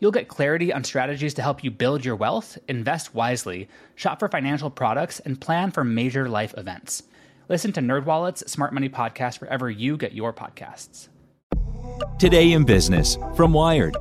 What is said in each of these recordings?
You'll get clarity on strategies to help you build your wealth, invest wisely, shop for financial products, and plan for major life events. Listen to NerdWallet's Smart Money Podcast wherever you get your podcasts. Today in Business from Wired.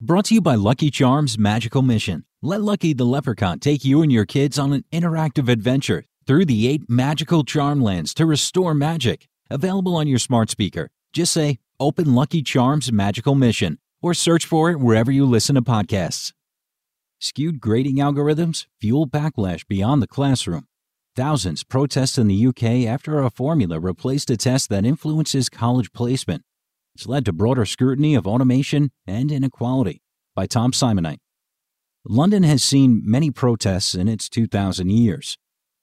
Brought to you by Lucky Charms Magical Mission. Let Lucky the Leprechaun take you and your kids on an interactive adventure through the eight magical charm lands to restore magic. Available on your smart speaker. Just say, Open Lucky Charms Magical Mission, or search for it wherever you listen to podcasts. Skewed grading algorithms fuel backlash beyond the classroom. Thousands protest in the UK after a formula replaced a test that influences college placement. It's led to broader scrutiny of automation and inequality. By Tom Simonite. London has seen many protests in its 2,000 years,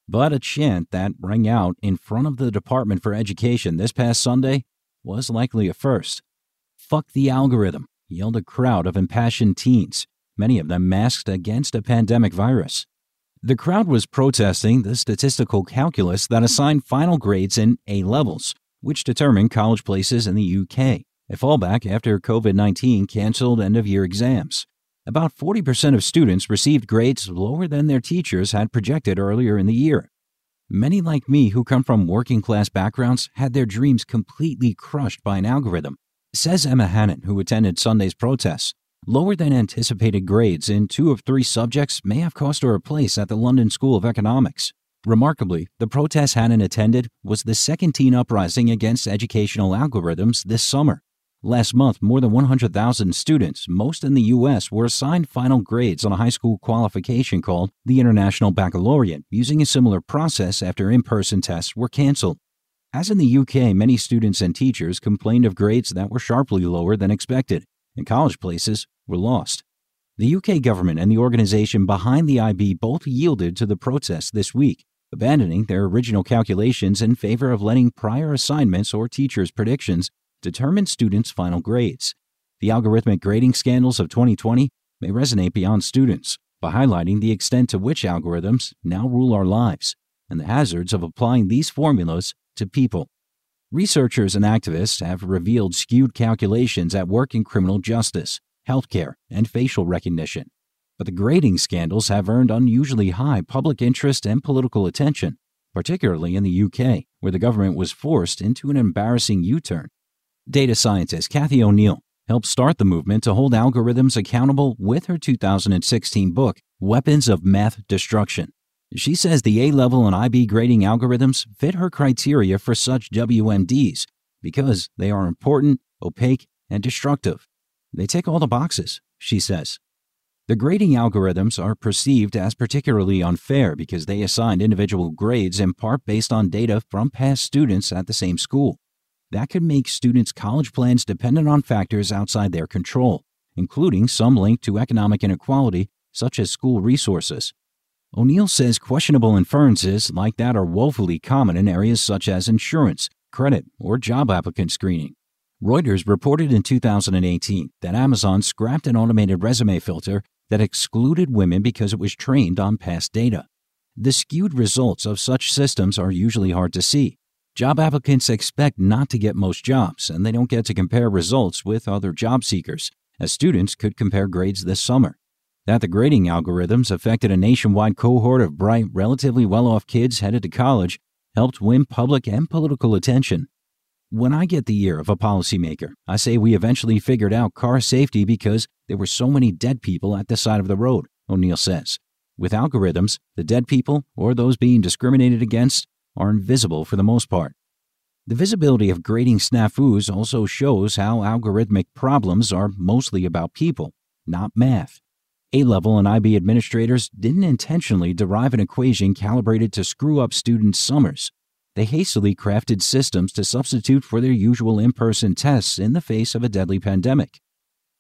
but a chant that rang out in front of the Department for Education this past Sunday was likely a first. Fuck the algorithm, yelled a crowd of impassioned teens, many of them masked against a pandemic virus. The crowd was protesting the statistical calculus that assigned final grades in A levels, which determine college places in the UK, a fallback after COVID 19 canceled end of year exams. About 40% of students received grades lower than their teachers had projected earlier in the year. Many like me who come from working class backgrounds had their dreams completely crushed by an algorithm, says Emma Hannon, who attended Sunday's protests. Lower than anticipated grades in two of three subjects may have cost her a place at the London School of Economics. Remarkably, the protest Hannon attended was the second teen uprising against educational algorithms this summer. Last month, more than 100,000 students, most in the U.S., were assigned final grades on a high school qualification called the International Baccalaureate, using a similar process after in person tests were canceled. As in the UK, many students and teachers complained of grades that were sharply lower than expected and college places were lost. The UK government and the organization behind the IB both yielded to the protest this week, abandoning their original calculations in favor of letting prior assignments or teachers' predictions determine students' final grades. The algorithmic grading scandals of 2020 may resonate beyond students by highlighting the extent to which algorithms now rule our lives and the hazards of applying these formulas to people. Researchers and activists have revealed skewed calculations at work in criminal justice, healthcare, and facial recognition. But the grading scandals have earned unusually high public interest and political attention, particularly in the UK, where the government was forced into an embarrassing U turn. Data scientist Cathy O'Neil helped start the movement to hold algorithms accountable with her 2016 book, Weapons of Math Destruction. She says the A level and IB grading algorithms fit her criteria for such WMDs because they are important, opaque, and destructive. They tick all the boxes, she says. The grading algorithms are perceived as particularly unfair because they assign individual grades in part based on data from past students at the same school. That could make students' college plans dependent on factors outside their control, including some linked to economic inequality, such as school resources. O'Neil says questionable inferences like that are woefully common in areas such as insurance, credit, or job applicant screening. Reuters reported in 2018 that Amazon scrapped an automated resume filter that excluded women because it was trained on past data. The skewed results of such systems are usually hard to see. Job applicants expect not to get most jobs, and they don't get to compare results with other job seekers, as students could compare grades this summer that the grading algorithms affected a nationwide cohort of bright, relatively well off kids headed to college helped win public and political attention. When I get the ear of a policymaker, I say we eventually figured out car safety because there were so many dead people at the side of the road, O'Neil says. With algorithms, the dead people, or those being discriminated against, are invisible for the most part. The visibility of grading snafus also shows how algorithmic problems are mostly about people, not math. A level and IB administrators didn't intentionally derive an equation calibrated to screw up students' summers. They hastily crafted systems to substitute for their usual in person tests in the face of a deadly pandemic.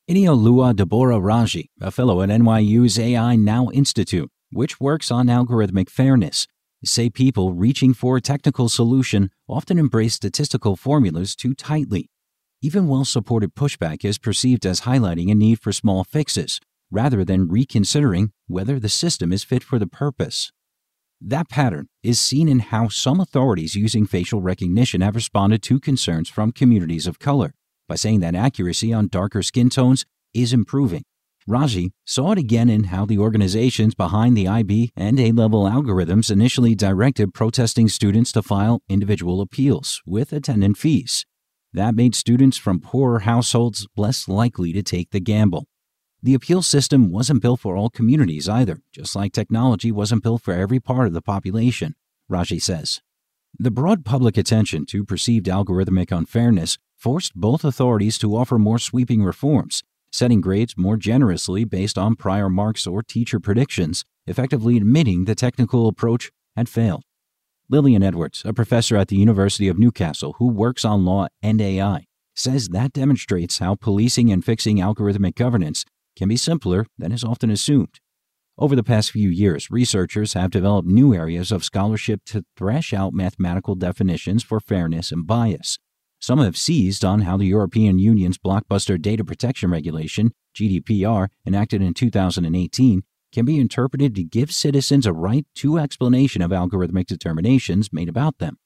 Inioluwa Deborah Raji, a fellow at NYU's AI Now Institute, which works on algorithmic fairness, say people reaching for a technical solution often embrace statistical formulas too tightly. Even well supported pushback is perceived as highlighting a need for small fixes, rather than reconsidering whether the system is fit for the purpose. That pattern is seen in how some authorities using facial recognition have responded to concerns from communities of color by saying that accuracy on darker skin tones is improving. Raji saw it again in how the organizations behind the IB and A level algorithms initially directed protesting students to file individual appeals with attendant fees. That made students from poorer households less likely to take the gamble. The appeal system wasn't built for all communities either, just like technology wasn't built for every part of the population, Raji says. The broad public attention to perceived algorithmic unfairness forced both authorities to offer more sweeping reforms, setting grades more generously based on prior marks or teacher predictions, effectively admitting the technical approach had failed. Lilian Edwards, a professor at the University of Newcastle who works on law and AI, says that demonstrates how policing and fixing algorithmic governance can be simpler than is often assumed. Over the past few years, researchers have developed new areas of scholarship to thresh out mathematical definitions for fairness and bias. Some have seized on how the European Union's blockbuster data protection regulation, GDPR, enacted in 2018, can be interpreted to give citizens a right to explanation of algorithmic determinations made about them.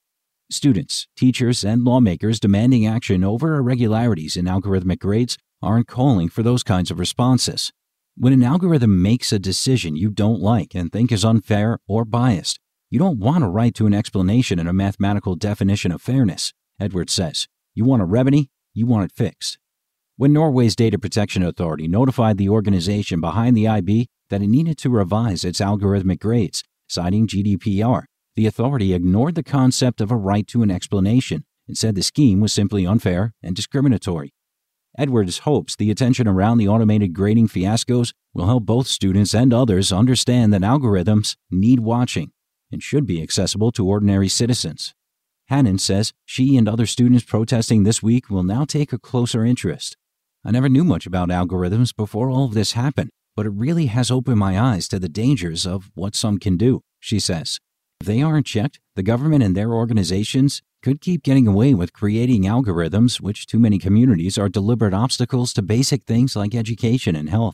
Students, teachers, and lawmakers demanding action over irregularities in algorithmic grades aren't calling for those kinds of responses. When an algorithm makes a decision you don't like and think is unfair or biased, you don't want a right to an explanation and a mathematical definition of fairness, Edwards says. You want a remedy, you want it fixed. When Norway's Data Protection Authority notified the organization behind the IB that it needed to revise its algorithmic grades, citing GDPR, the authority ignored the concept of a right to an explanation and said the scheme was simply unfair and discriminatory. Edwards hopes the attention around the automated grading fiascos will help both students and others understand that algorithms need watching and should be accessible to ordinary citizens. Hannon says she and other students protesting this week will now take a closer interest. I never knew much about algorithms before all of this happened, but it really has opened my eyes to the dangers of what some can do, she says. If they aren't checked, the government and their organizations could keep getting away with creating algorithms which too many communities are deliberate obstacles to basic things like education and health.